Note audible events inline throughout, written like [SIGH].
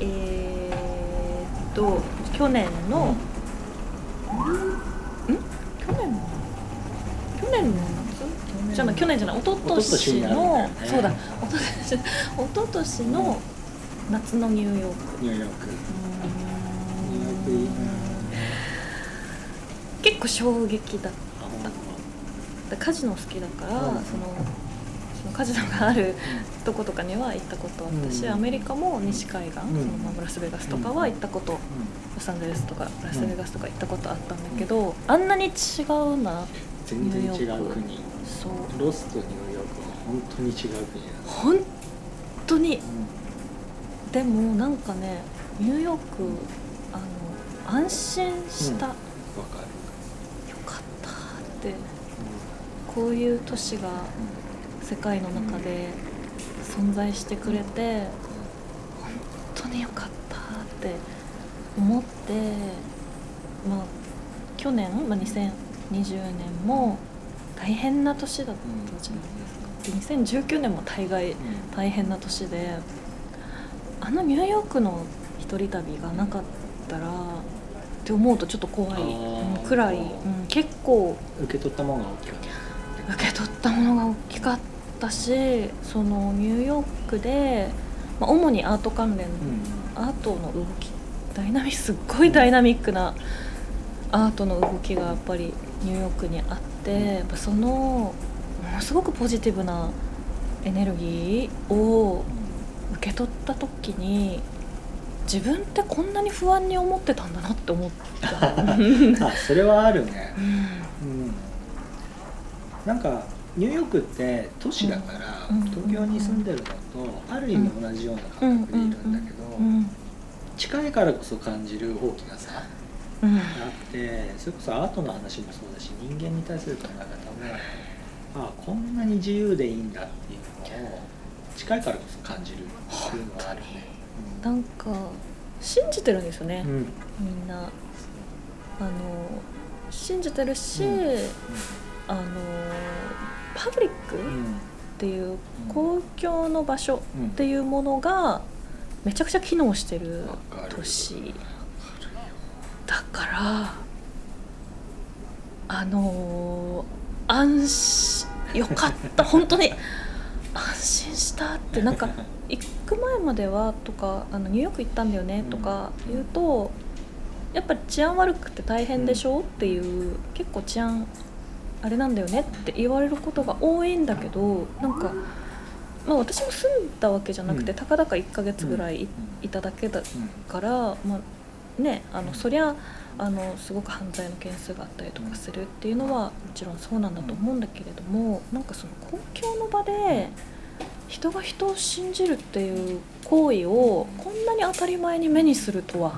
えーっと去年の、ん。去年？の去年の夏？じゃない去年じゃない一昨年のよね。そうだ。一昨年一昨年の夏のニューヨーク。ニューヨーク。ニューヨークいいね結構衝撃だった。カジノ好きだから、うん。そのカジノがあるとことかには行ったことあったし、うんアメリカも西海岸、ん。そのまあラスベガスとかは行ったこと、ロサンゼルスとかラスベガスとか行ったことあったんだけど、あんなに違うんだな全然違うニューヨーク。国そうロスとニューヨークは本当に違う国だ本当に。うでもなんかねニューヨークあの安心した、ん。わかよかったって。こういう都市が世界の中で存在してくれて本当によかったって思ってまあ去年、まあ、2020年も大変な年だったじゃないですか。で2019年も大概大変な年であのニューヨークの一人旅がなかったらって思うとちょっと怖いくらい、うん、結構受け取ったものが大きかっ受け取ったものが大きかったしそのニューヨークで、まあ、主にアート関連、た、アートの動きダイナミすっごいダイナミックなアートの動きがやっぱりニューヨークにあってやっぱそのものすごくポジティブなエネルギーを受け取った時に自分ってこんなに不安に思ってたんだなって思った。[LAUGHS] それはあるね。うん。なんかニューヨークって都市だから、うん東京に住んでるのとある意味同じような感覚でいるんだけど、うん近いからこそ感じる大きな差がうん。あってそれこそアートの話もそうだし人間に対する考え方もあこんなに自由でいいんだっていうのを近いからこそ感じるっていうのはあるね。なんか信じてるんですよね、うんうん。みんな。あの信じてるし、うん。あのパブリック？っうん。ていう公共の場所うん。っていうものがめちゃくちゃ機能してるわかる。都市。だからあの安心よかった。[LAUGHS] 本当に。安心したって。なんか行く前まではとかあのニューヨーク行ったんだよねとか言うと、やっぱり治安悪くて大変でしょ？っていう結構治安あれなんだよねって言われることが多いんだけどなんか、まあ、私も住んだわけじゃなくて、うん。たかだか1ヶ月ぐらいいいただけだから、まあね、あのそりゃあのすごく犯罪の件数があったりとかするっていうのはもちろんそうなんだと思うんだけれどもなんかその公共の場で人が人を信じるっていう行為をこんなに当たり前に目にするとはっ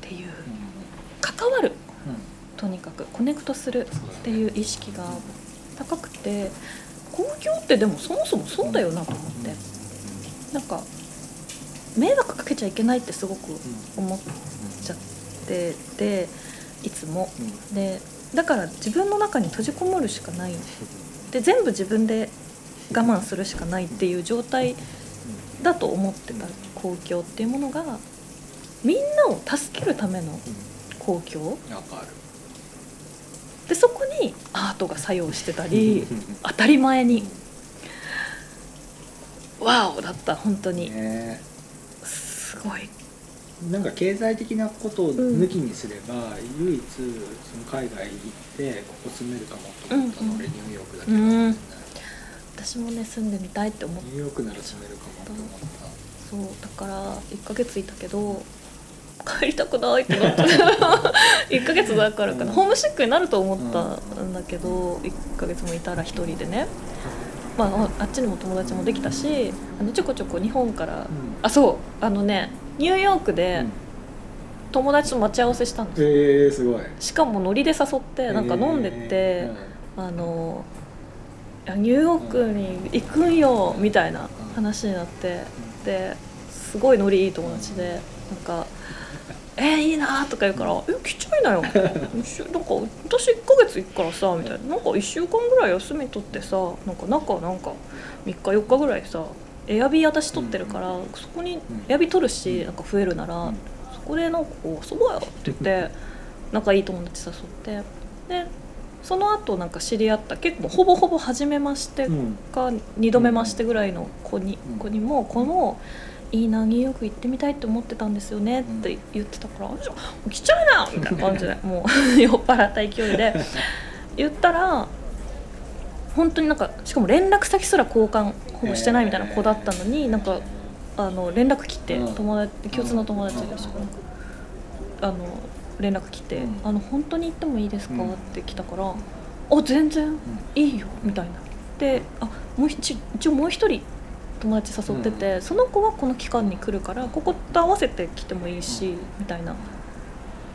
ていう関わるとにかくコネクトするっていう意識が高くて公共ってでもそもそもそうだよなと思って。なんか迷惑かけちゃいけないってすごく思っちゃってていつも。でだから自分の中に閉じこもるしかない。で全部自分で我慢するしかないっていう状態だと思ってた公共っていうものがみんなを助けるための公共。わかるでそこにアートが作用してたり当たり前にワオだった本当に。ね。すごい。なんか経済的なことを抜きにすれば、唯一その海外行ってここ住めるかもと思ったの、うんうん。俺ニューヨークだけど、うん。私もね住んでみたいって思っニューヨークなら住めるかもと思った。そうだから1ヶ月いたけど帰りたくないってなって。[LAUGHS] 1ヶ月だからかな、うん。ホームシックになると思ったんだけど1ヶ月もいたら1人でね、まあ、あっちにも友達もできたしあのちょこちょこ日本からあそう。あのねニューヨークで友達と待ち合わせしたんですよ。えー、すごい。しかもノリで誘ってなんか飲んでて、えあのニューヨークに行くんよみたいな話になって。ですごいノリいい友達でなんか「えー、いいな」とか言うから「え来ちゃいなよ」なんか私1ヶ月行くからさ」みたいな「なんか1週間ぐらい休み取ってさなんか中なんか3日4日ぐらいさエアビー私取ってるから、そこにエアビー取るし、うん。なんか増えるなら、うん。そこでなんかこう遊ぼうよって言って仲いい友達誘ってでその後なんか知り合った結構ほぼほぼ初めましてうん。か2度目ましてぐらいの子に,、うん。子にもこの「いいなニューヨーク行ってみたいって思ってたんですよね」って言ってたから「じゃあ来ちゃえな!」みたいな感じでもう酔っ払った勢いで。[LAUGHS] 言ったら本当になんかしかも連絡先すら交換ほぼしてないみたいな子だったのになんかあの連絡来てうん。友達共通の友達でしょあの連絡来てうん「あの本当に行ってもいいですか?」うん。って来たから「あ全然いいよ」みたいな。であもう一一応もう一人友達誘ってて、その子はこの期間に来るからここと合わせて来てもいいし、うん。みたいな。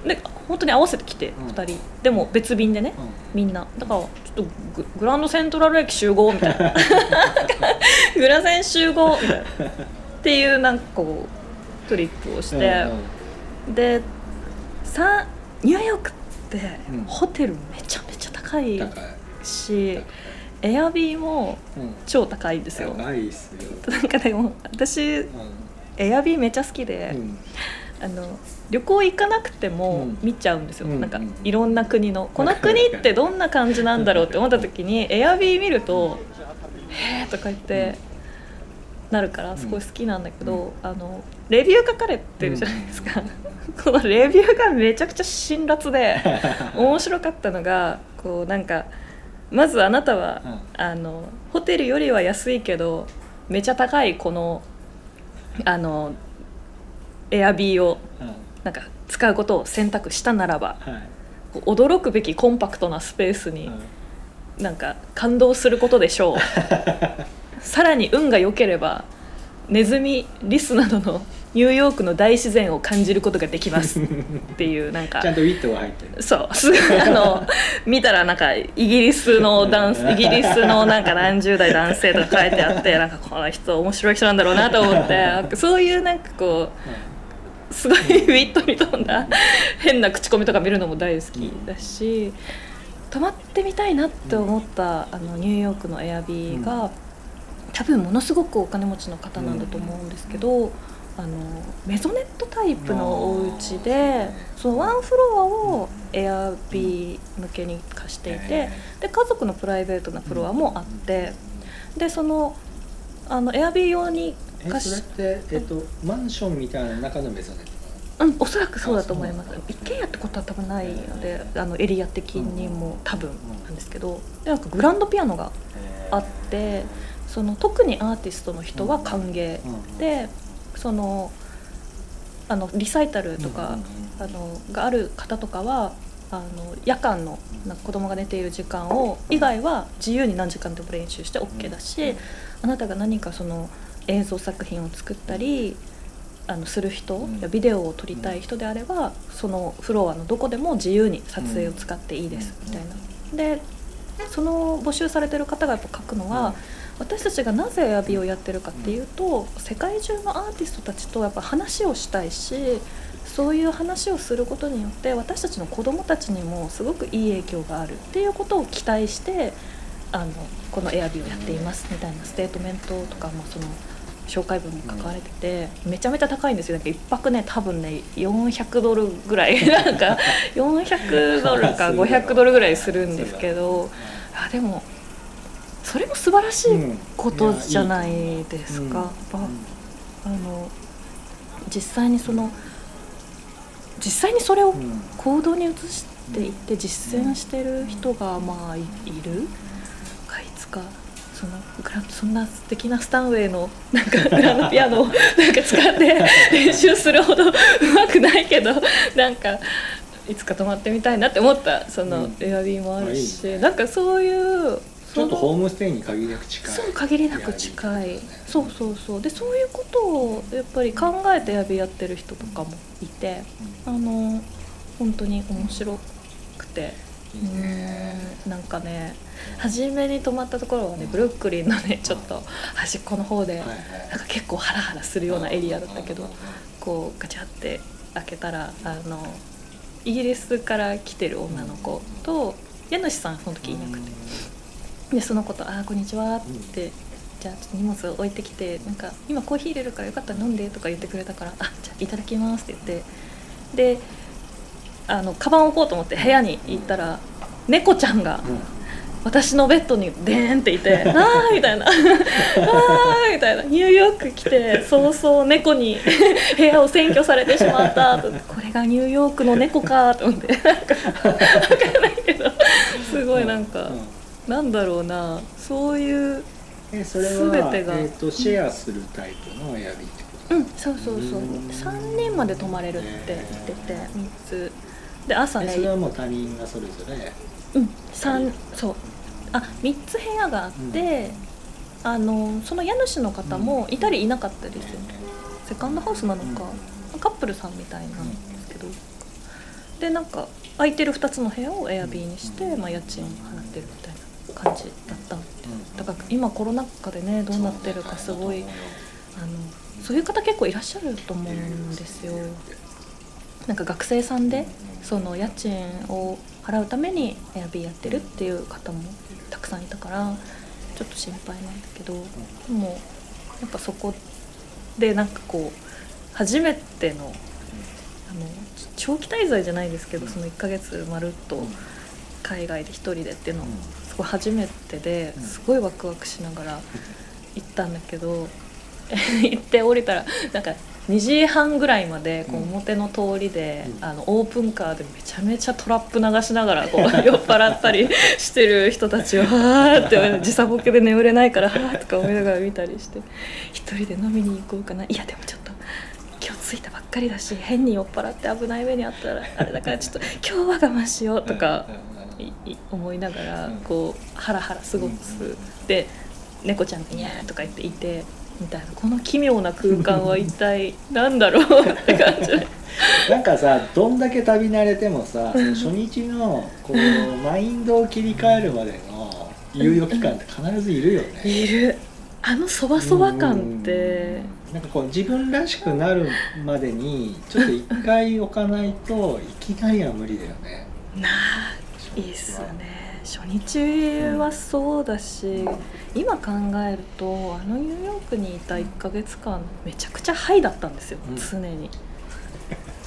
で本当に合わせて来てうん。2人、でも別便でねうん。みんな。だからちょっとググランドセントラル駅集合みたいな。[LAUGHS] グラセン集合みたいな。っていうなんかこうトリップをして、でさニューヨークってうん。ホテルめちゃめちゃ高い高い。し、エアビーもうん。超高いんですよ。高いっすよ。なんかでも私うん。エアビーめっちゃ好きで、うん。あの旅行行かなくてもうん。見ちゃうんですよ、うんなんかうんいろんな国の。この国ってどんな感じなんだろうって思った時にエアビー見ると「へえ」とか言ってなるからすごい好きなんだけど、あのレビュー書かれてるじゃないですか、[LAUGHS] このレビューがめちゃくちゃ辛辣で [LAUGHS] 面白かったのがこうなんかまずあなたは、うん。あのホテルよりは安いけどめちゃ高いこのあのエアビーをうん。なんか使うことを選択したならばはい。驚くべきコンパクトなスペースにうん。なんか感動することでしょう。[LAUGHS] さらに運が良ければネズミリスなどのニューヨークの大自然を感じることができます。[LAUGHS] っていうなんか。ちゃんとウィットが入ってる。そう。すぐ [LAUGHS] あの見たらなんかイギリスの男イギリスのなんか何十代男性とか書いてあってなんかこの人面白い人なんだろうなと思ってそういうなんかこうすごいウィットに富んだ変な口コミとか見るのも大好きだし泊まってみたいなって思ったあのニューヨークのエアビーが多分ものすごくお金持ちの方なんだと思うんですけどあのメゾネットタイプのお家でそのワンフロアをエアビー向けに貸していてで家族のプライベートなフロアもあってでそのあのエアビー用にえ貸しそれって、えっと、マンションみたいな中のメゾネットうん、おそらくそうだと思います。一軒家ってことは多分ないのであのエリア的にも多分なんですけどでなんかグランドピアノがあってその特にアーティストの人は歓迎うん。でそのあのリサイタルとか、あのがある方とかはあの夜間のなんか子供が寝ている時間を以外は自由に何時間でも練習して OK だし、あなたが何かその映像作品を作ったりあのする人、うん。やビデオを撮りたい人であればそのフロアのどこでも自由に撮影を使っていいですうん。みたいな。でその募集されてる方がやっぱ書くのは、私たちがなぜエアビーをやってるかっていうと世界中のアーティストたちとやっぱ話をしたいしそういう話をすることによって私たちの子どもたちにもすごくいい影響があるっていうことを期待してあのこのエアビーをやっていますみたいなステートメントとかもその紹介文に書かれててめちゃめちゃ高いんですよ。なんか一泊ね多分ね400ドルぐらい。[LAUGHS] なんか400ドルか500ドルぐらいするんですけど [LAUGHS] あでもそれも素晴らしいことじゃないですか。あの実際にその実際にそれを行動に移していって実践してる人がまあいいる。かいつかそのグラそんな素敵なスタンウェイのなんか [LAUGHS] グランドピアノをなんか使って練習するほどうまくないけどなんかいつか泊まってみたいなって思ったそのうん。エアビーもあるし、なんかそういうちょっとホームステイに限りなく近いそう限りなく近い。そうそうそう。でそういうことをやっぱり考えてエアやってる人とかもいてあの本当に面白くて。うん。なんかね初めに泊まったところはねブルックリンのねちょっと端っこの方でなんか結構ハラハラするようなエリアだったけどこうガチャって開けたらあのイギリスから来てる女の子と家主さんその時いなくてでその子と「あーこんにちは」ってじゃあちょっと荷物置いてきてなんか今コーヒー入れるからよかったら飲んでとか言ってくれたからあじゃあいただきますって言って。であのカバンを置こうと思って部屋に行ったら猫ちゃんが私のベッドにデーンっていて「[LAUGHS] ああ」みたいな「[LAUGHS] ああ」みたいな。ニューヨーク来て [LAUGHS] 早々猫に部屋を占拠されてしまった。とこれがニューヨークの猫かと思って。なんか分かんないけど。すごいなんか、なんだろうな。そういうえそれは全てが。えー、とシェアするタイプのエアビーってことうんそうそうそう。うん3人まで泊まれるって言ってて3つ。で朝ね。えそれはもう他人がそれぞれ？うん三そう。あ3つ部屋があって、あのその家主の方もいたりいなかったりする、セカンドハウスなのか、カップルさんみたいなんですけど、でなんか空いてる2つの部屋をエアビーにして、まあ、家賃を払ってるみたいな感じだったんだから今コロナ禍でねどうなってるかすごいあのそういう方結構いらっしゃると思うんですよ。なんか学生さんでその家賃を払うためにエアビーやってるっていう方もたくさんいたからちょっと心配なんだけどでもやっぱそこでなんかこう初めてのあの長期滞在じゃないですけどその1ヶ月まるっと海外で一人でっていうのすごい初めてですごいワクワクしながら行ったんだけど [LAUGHS] 行って降りたらなんか2時半ぐらいまでこううん。表の通りで、うん。あのオープンカーでめちゃめちゃトラップ流しながらこう [LAUGHS] 酔っ払ったりしてる人たちをはーって時差ボケで眠れないからはーとか思いながら見たりして一人で飲みに行こうかな。いやでもちょっと今日着いたばっかりだし変に酔っ払って危ない目にあったらあれだからちょっと今日は我慢しようとか。思いながらうん。こうハラハラ過ごすで猫ちゃんが「ニャー」とか言っていてみたいな。この奇妙な空間は一体何だろう？[LAUGHS] って感じ。でなんかさどんだけ旅慣れてもさ初日のこうマインドを切り替えるまでの猶予期間って必ずいるよね。いる。あのそばそば感って。うん。なんかこう自分らしくなるまでにちょっと一回置かないといきなりは無理だよね。なあいいっすよね。初日はそうだし今考えるとあのニューヨークにいた1ヶ月間めちゃくちゃハイだったんですよ、うん。常に。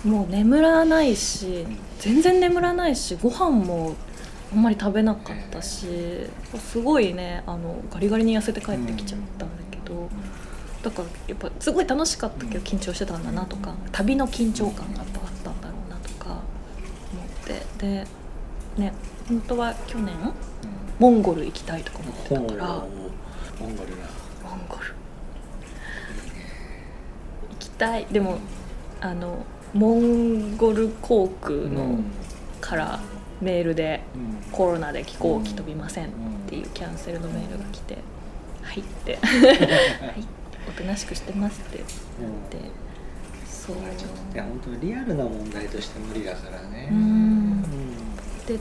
もう眠らないし全然眠らないしご飯もあんまり食べなかったしすごいねあのガリガリに痩せて帰ってきちゃったんだけどだからやっぱすごい楽しかったけど緊張してたんだなとか旅の緊張感がやっぱあったんだろうなとか思ってでね本当は去年？モンゴル行きたいとか思ってたから。モンゴルな。モンゴル。行きたい。でもあのモンゴル航空のからメールでうん。コロナで飛行機飛びませんっていうキャンセルのメールが来て「はい」って「はい。おとなしくしてます」って。言ってそう。まあちょっとね本当リアルな問題として無理だからね。うんうんで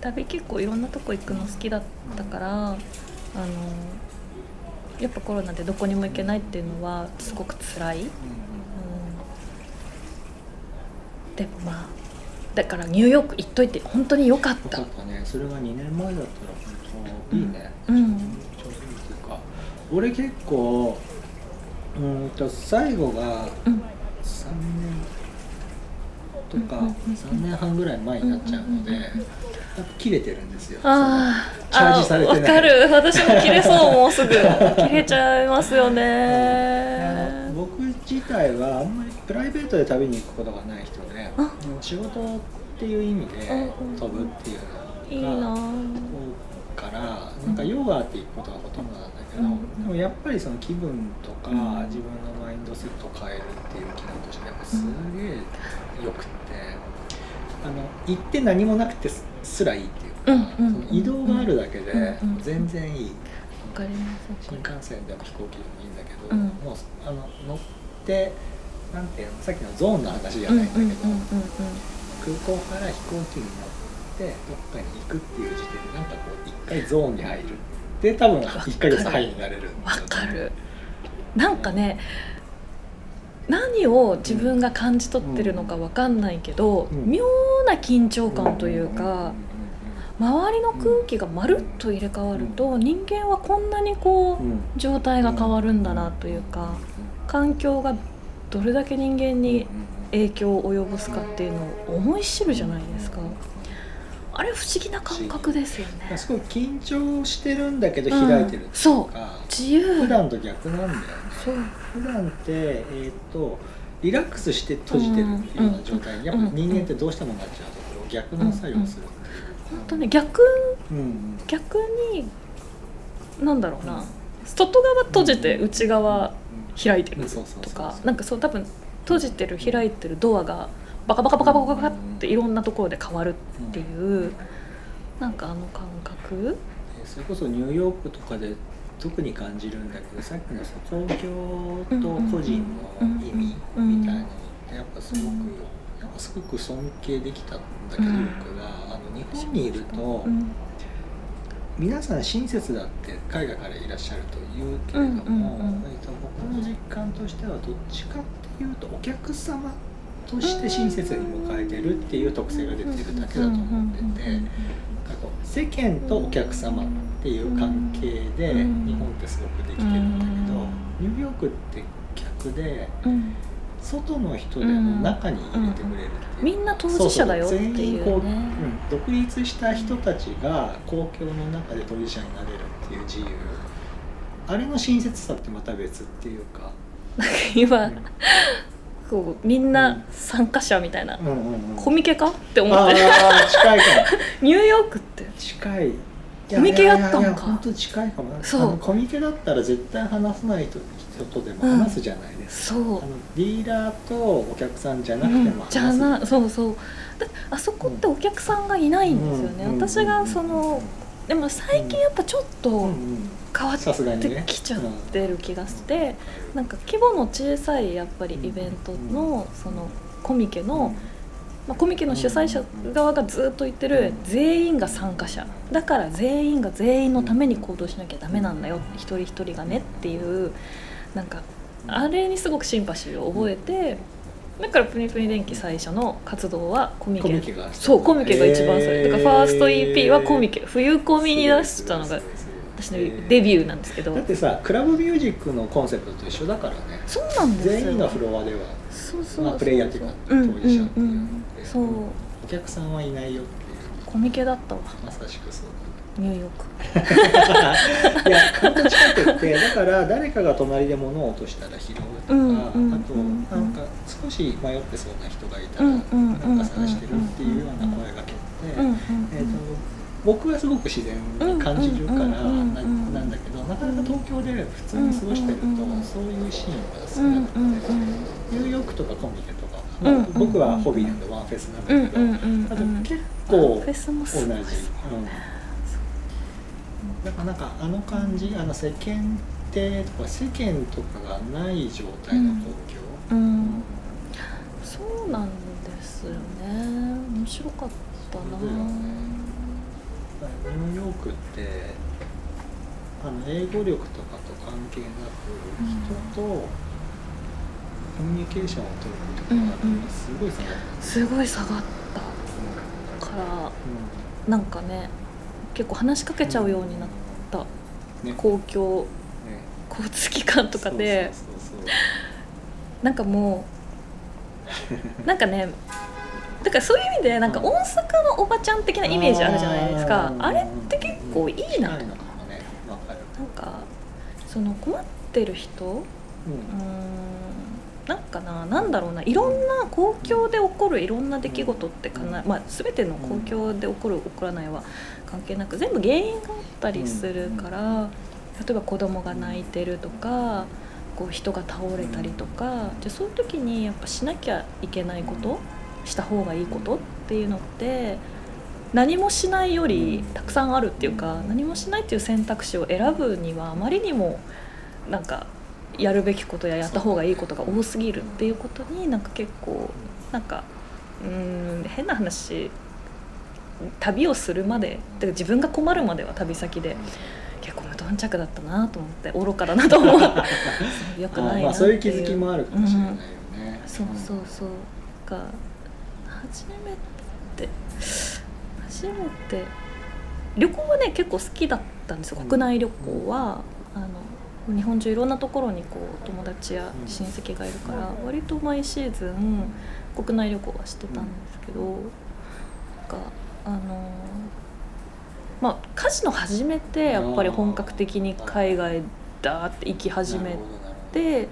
旅結構いろんなとこ行くの好きだったからあのやっぱコロナでどこにも行けないっていうのはすごく辛い、うん、でもまあだからニューヨーク行っといて本当に良かっよた。かったね。それが2年前だったら本当いいね、うん。ちょうどいいっていうか。俺結構うーんと最後がうん。3年とかうんうんうん3年半ぐらい前になっちゃうので切れてるんですよ。あー。チャージされてない。あわかる。私も切れそうもうすぐ。[LAUGHS] 切れちゃいますよね。の僕自体はあんまりプライベートで旅に行くことがない人であ。仕事っていう意味で飛ぶっていうのがな。からなんかヨガって行くことがほとんどなんだけど、うん。でもやっぱりその気分とか、うん。自分のマインドセットを変えるっていう機能としてはすげえよくって。あの行って何もなくてすすらいいっていうか、うんうんその移動があるだけでうんうん。全然いい、わかります新幹線でも飛行機でもいいんだけど、うん。もうあの乗ってなんていうのさっきのゾーンの話じゃうんないうんんうんだけど、うん。空港から飛行機に乗ってどっかに行くっていう時点でなんかこう一回ゾーンに入る。で多分1ヶ月ハイになれるわかる。なんかね何を自分が感じ取ってるのかわかんないけど、うん。妙な緊張感というか、周りの空気がまるっと入れ替わると、人間はこんなにこう、うん。状態が変わるんだなというか、環境がどれだけ人間に影響を及ぼすかっていうのを思い知るじゃないですかあれ不思議な感覚ですよね。すごい緊張してるんだけど開いてるっていうそう。か、自由。普段と逆なんだよね。そう。普段ってえーっとリラックスして閉じてるっていうような状態。にやっぱ人間ってどうしてもなっちゃうところ逆の作用をする。本当ね逆いう、うん。逆になんだろうな。外側閉じて内側開いてるとか。なんかそう多分閉じてる開いてるドアがバカバカバカバカバカっていろんなところで変わるっていうなんかあの感覚？でそれこそニューヨークとかで特に感じるんだけどさっきのさ公共と個人の意味みたいなのってやっぱすごく、やっぱすごく尊敬できたんだけど、うん僕はあの日本にいると、うん皆さん親切だって海外からいらっしゃると言うけれども、僕の実感としてはどっちかっていうとお客様として親切に迎えてるっていう特性が出てるだけだと思ってて。なんかこう世間とお客様っていう関係で日本ってすごくできてるんだけどニューヨークって逆で外の人でも中に入れてくれるっていうみんな当事者だよってそうそう全員、独立した人たちが公共の中で当事者になれるっていう自由あれの親切さってまた別っていうか、なんか今、こうみんな参加者みたいな、うんうんうん、コミケかって思あって。あ近いかも。[LAUGHS] ニューヨークって。近い。コミケやったんか。本当近いかも。そう。コミケだったら絶対話さない人人とでも話すじゃないですか、そう。あのディーラーとお客さんじゃなくても話す、じゃあなそうそう。だあそこってお客さんがいないんですよね、うん。私がそのでも最近やっぱちょっうんとうん。変わってきちゃってる気がして、なんか規模の小さいやっぱりイベントのそのコミケの、まあ、コミケの主催者側がずっと言ってる全員が参加者。だから全員が全員のために行動しなきゃダメなんだよ。一人一人がねっていうなんかあれにすごくシンパシーを覚えてだからプニプニ電気最初の活動はコミケ。コミケがそうコミケが一番それだからファースト EP はコミケ。ケ冬コミに出したのが私のデビューなんですけど。だってさクラブミュージックのコンセプトと一緒だからね。そうなんですよ。全員のフロアでは、そうそうまあ、プレイヤーっていうか当うん事者っていう。ので、うんうん。そう。お客さんはいないよっていう。コミケだったわ。まさしくそうニューヨーク。[LAUGHS] いや本当近くってだから誰かが隣で物を落としたら拾うとか、うんうんあとうん。なんか少し迷ってそうな人がいたら、うんうんうんなんか探してるっていうような声がけって、うんうんえー、と僕はすごく自然に感じるからうんうんうんなうん。だけどなかなか東京で普通に過ごしてるとうんうんうん。そういうシーンが少うんなくて、うんニューヨークとかコミケとか、うんうんまあ僕はホビーなんでワンフェスなんだけど、うんうんうんあとうん結構フェスも同じ、だからなんかあの感じあの世間体とか世間とかがない状態の東京、うん、そうなんですよね。面白かったな、ニューヨークってあの英語力とかと関係なく、人とコミュニケーションを取ることがうんうんすごい差がある、すごい下がったからなんかね結構話しかけちゃうようになった、うんね。公共ね。交通機関とかで。なんかもう [LAUGHS] なんかねだからそういう意味でなんか大阪のおばちゃん的なイメージあるじゃないですか。ーあれって結構いいな。近いのかもねなんかその困ってる人？ううん。なんかななんだろうな。いろんな公共で起こるいろんな出来事ってかな、まあ、全ての公共で起こる起こらないは関係なく全部原因があったりするから例えば子供が泣いてるとかこう人が倒れたりとかじゃあそういう時にやっぱしなきゃいけないことした方がいいことっていうのって何もしないよりたくさんあるっていうか何もしないっていう選択肢を選ぶにはあまりにもなんかやるべきことややった方がいいことが多すぎるっていうことになんか結構なんかうーん変な話旅をするまでてか自分が困るまでは旅先で結構無頓着だったなと思って愚かだなと思う。[LAUGHS] そうよくないなっていう。あまあそういう気づきもあるかもしれないよね、そうそうそう。が初めて初めて旅行はね結構好きだったんですよ。国内旅行は、あの日本中いろんなところにこう友達や親戚がいるから割と毎シーズン国内旅行はしてたんですけど、なん。かあのまあカジノ始めてやっぱり本格的に海外だって行き始めて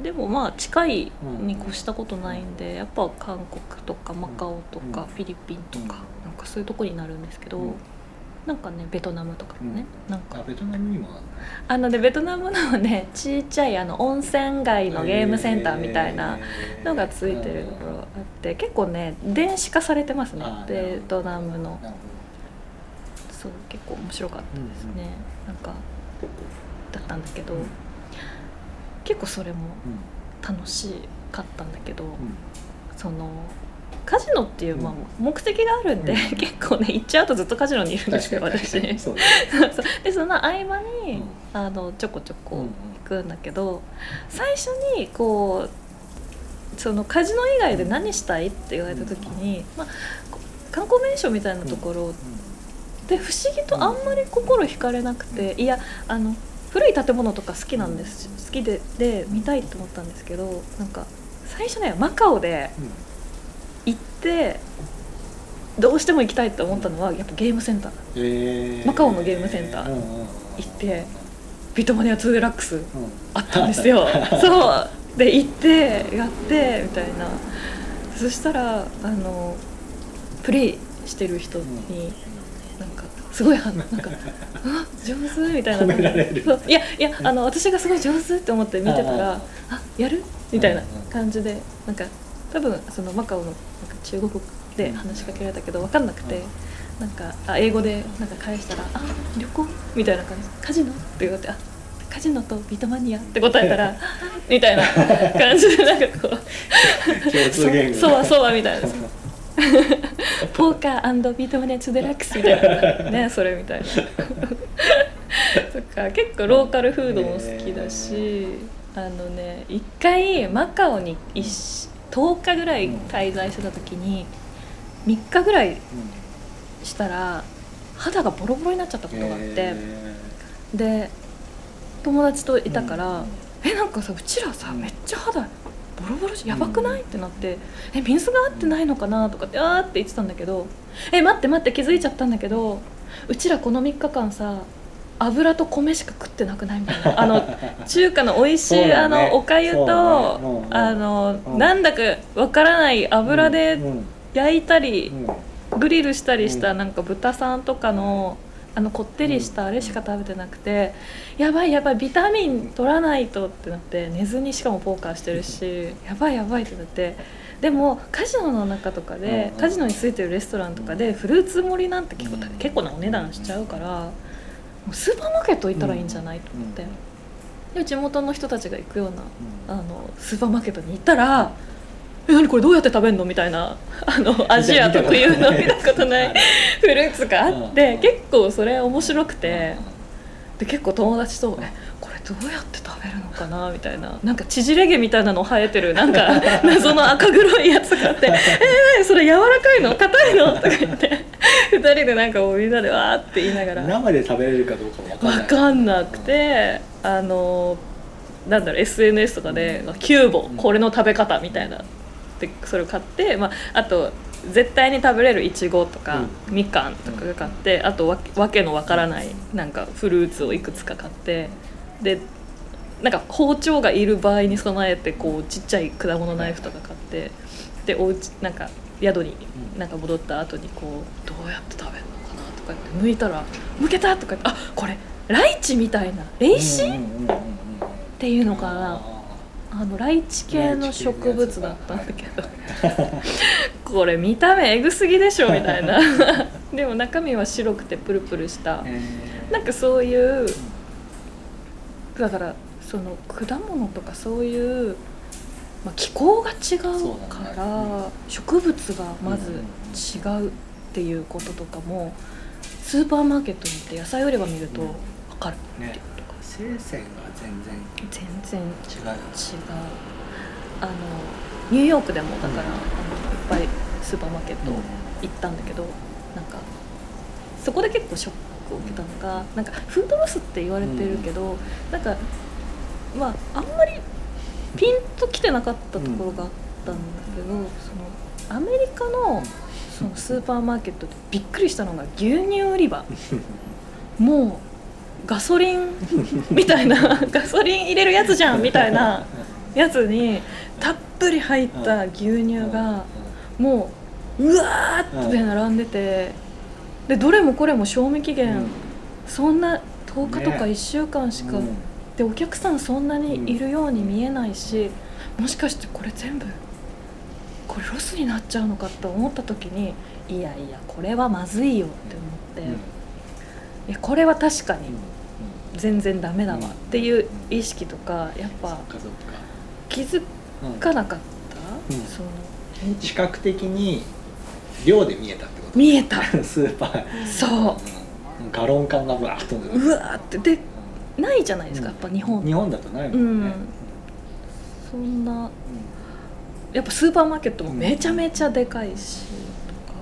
でもまあ近いに越したことないんでやっぱ韓国とかマカオとかフィリピンとかなんかそういうとこになるんですけど。なんかねベトナムとかもね、うん、なんか。ベトナムにもあの？ねベトナムのねちっちゃいあの温泉街のゲームセンターみたいなのがついてるところあって結構ね電子化されてますね。ベトナムの。そう結構面白かったですね、うん、なんかだったんだけど、うん、結構それも楽しかったんだけど、そのカジノっていう、まあ、目的があるんで、うん、結構ね行っちゃうとずっとカジノにいるんですよ私。そう。でその合間に、うん、あのちょこちょこ行くんだけど、最初にこうそのカジノ以外で何したいって言われた時に、まあ、観光名所みたいなところで不思議とあんまり心惹かれなくて、いやあの古い建物とか好きなんです好きでで見たいと思ったんですけどなんか最初ねマカオで、行ってどうしても行きたいって思ったのはやっぱゲームセンター、えー、マカオのゲームセンター。行ってビトマニア2デラックスあったんですよ、[LAUGHS] そう。で行ってやってみたいな。そしたらあのプレイしてる人になんかすごいなんか「[LAUGHS] あ上手」みたいな。そう。いやいやあの私がすごい上手って思って見てたら「あやる?」みたいな感じでなんか多分そのマカオのなんか中国で話しかけられたけど分かんなくて、なんかあ英語でなんか返したら「あ旅行?」みたいな感じ「カジノ?」って言われて「あカジノとビトマニア」って答えたら「[LAUGHS] みたいな感じでなんかこう。そうはそうはみたいな。ポーカービートマニアツデラックスみたいな。ねそれみたいな。そっか結構ローカルフードも好きだし、あのね一回マカオに一10日ぐらい滞在してた時に3日ぐらいしたら肌がボロボロになっちゃったことがあってで友達といたから「えなんかさうちらさめっちゃ肌ボロボロやばくない?」ってなって「え水が合ってないのかな?」とかってあーって言ってたんだけど「え待って待って気づいちゃったんだけどうちらこの3日間さ油と米しか食ってなくないみたいな。[LAUGHS] あの中華の美味しい、ね、あのおかゆと、ね、あの、うん、なんだかわからない油で焼いたり、うん、グリルしたりした、なんか豚さんとかのあのこってりしたあれしか食べてなくて、やばいやばいビタミン取らないとってなって寝ずにしかもポーカーしてるしやばいやばいってなって。でもカジノの中とかで、カジノについてるレストランとかでフルーツ盛りなんて結構,、結構なお値段しちゃうから。スーパーマーケット行ったらいいんじゃないと思って、で地元の人たちが行くような、あのスーパーマーケットに行ったら「え何これどうやって食べるの?」みたいな [LAUGHS] あのアジア特有の見たことない。フルーツがあって結構それ面白くて。で結構友達と「えこれどうやって食べるのかな?」みたいな。なんか縮れ毛みたいなの生えてる。なんか [LAUGHS] 謎の赤黒いやつがあって「[LAUGHS] えー、それ柔らかいの？硬いの?」とか言って。[LAUGHS] 2人でなんかもうみんなでわーって言いながら。生で食べれるかどうかも分かんなくてあのなんだろう SNS とかで「キューボこれの食べ方」みたいな。でそれを買って、まあ、あと絶対に食べれるいちごとか、うん、みかんとか買って、あとわわけのわからないなんかフルーツをいくつか買ってでなんか包丁がいる場合に備えてこうちっちゃい果物ナイフとか買ってでおうちなんか宿になんか戻った後にこうどうやって食べるのかなとかって剥いたら「剥けた!」とか言って「あこれライチみたいなレイシっていうのかな。あのライチ系の植物だったんだけど。[LAUGHS] これ見た目えぐすぎでしょみたいな。[LAUGHS] でも中身は白くてプルプルした。なんかそういうだからその果物とかそういうまあ、気候が違うから、ね、植物がまず違うっていうこととかも、スーパーマーケットに行って野菜売り場見ると分かるっていうことか、ね、生鮮が全然全然違う違う。あのニューヨークでもだから、うん、あのいっぱいスーパーマーケット行ったんだけど、うん、なんかそこで結構ショックを受けたのがなんかフードロスって言われてるけど、なんかまああんまりピンときてなかったところがあったんだけど、そのアメリカのそのスーパーマーケットでびっくりしたのが牛乳売り場。[LAUGHS] もうガソリン [LAUGHS] みたいなガソリン入れるやつじゃんみたいなやつにたっぷり入った牛乳がもううわーって並んでてでどれもこれも賞味期限そんな10日とか1週間しか、でお客さんそんなにいるように見えないしもしかしてこれ全部これロスになっちゃうのかって思った時にいやいやこれはまずいよって思って、いやこれは確かに全然ダメだわっていう意識とかやっぱ気づかなかった、うん。その視覚的に量で見えたって見えた。[LAUGHS] スーパー。そう。ガロン感がバーッとうわーってでないじゃないですかやっぱ日本。日本だとないもんね、そんなやっぱスーパーマーケットもめちゃめちゃでかいしとか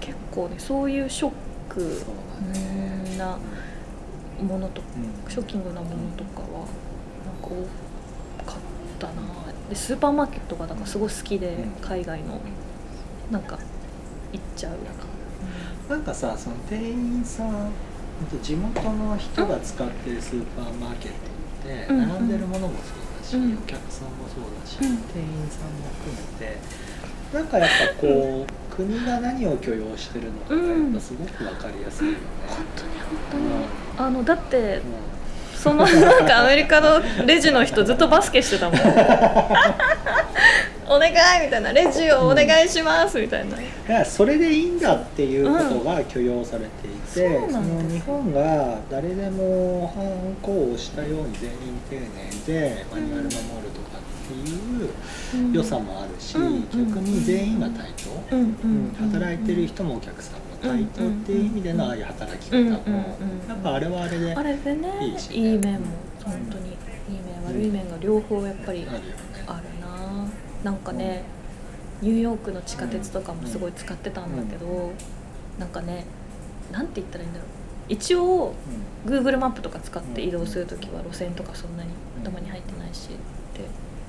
結構ねそういうショックなものとうん。ショッキングなものとかはなんか多かったな。でスーパーマーケットがだからすごい好きでうん。海外のなんか行っちゃうなんかさその店員さん地元の人が使ってるスーパーマーケットってうん並んでるものもそうだし、うん。お客さんもそうだし、うん。店員さんも含めてなんかやっぱこう国が何を許容してるのかがやっぱすごく分かりやすいよね。本当に本当に。あのだってうそのなんかアメリカのレジの人ずっとバスケしてたもん [LAUGHS] お願いみたいなレジをお願いしますみたいな、ん、だからそれでいいんだっていうことが許容されていて、うん。その日本が誰でも反抗をしたように全員丁寧でマニュアル守るとかっていう良さもあるし、うん。逆に全員が対等、うん。ううん。ん働いてる人もお客さんも対等っていう意味でのああいう働き方も、うっぱあれはあれでいいしね。いい面も本当に。いい面悪い面が両方やっぱりね。あるななんかねニューヨークの地下鉄とかもすごい使ってたんだけど、なんかねなんて言ったらいいんだろう。一応 Google マップとか使って移動する時は路線とかそんなに頭に入ってないしって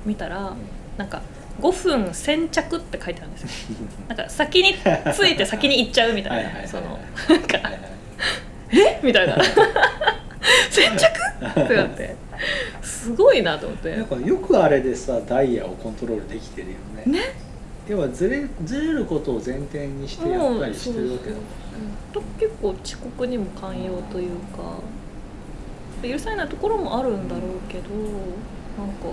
見たらなんか5分先着って書いてあるんですよ。[LAUGHS] なんか先に着いて先に行っちゃうみたいなそのなんかえ？みたいな。[LAUGHS] 先着？ってなってすごいなと思って。なんかよくあれでさダイヤをコントロールできてるよね。ね。要はずれずれることを前提にしてやったりしてるわけだもんね。と結構遅刻にも寛容というか許されないところもあるんだろうけどなんか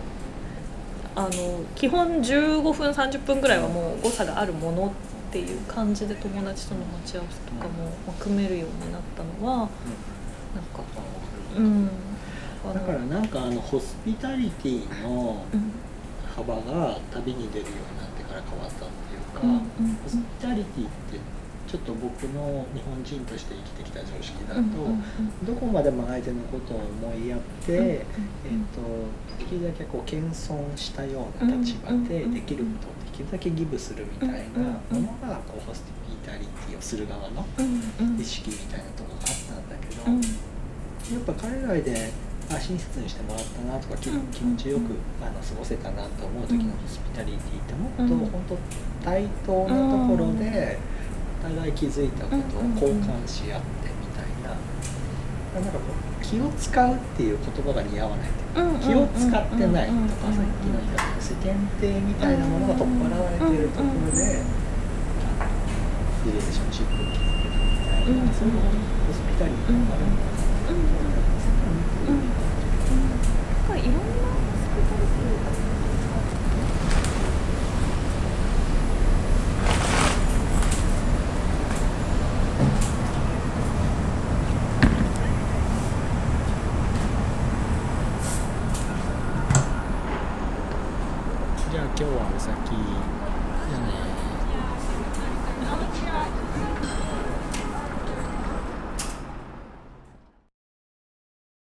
あの基本15分30分ぐらいはもう誤差があるものっていう感じで友達との待ち合わせとかも、まあ、組めるようになったのはなんかうんだからなんかあのホスピタリティのうん。幅が旅に出るようになってから変わったっていうか、うんうんホスピタリティってちょっと僕の日本人として生きてきた常識だと、うんうんどこまでも相手のことを思いやって、うんえー、とできるだけこう謙遜したような立場でうんできることをできるだけギブするみたいなものがこうホスピタリティをする側のうんうん。意識みたいなところがあったんだけど、うん。やっぱ海外であ親切にしてもらったなとか気持ちよくあの過ごせたなと思う時のホスピタリティってもっとうん本当対等なところでお互い気づいたことを交換し合ってみたいな。なんかこう気を使うっていう言葉が似合わないっていううん気を使ってないとかさっきの言い方で世間体みたいなものが取っ払われてるところでリレーションシップを築けるみたいな。そういうホスピタリティがあるんだ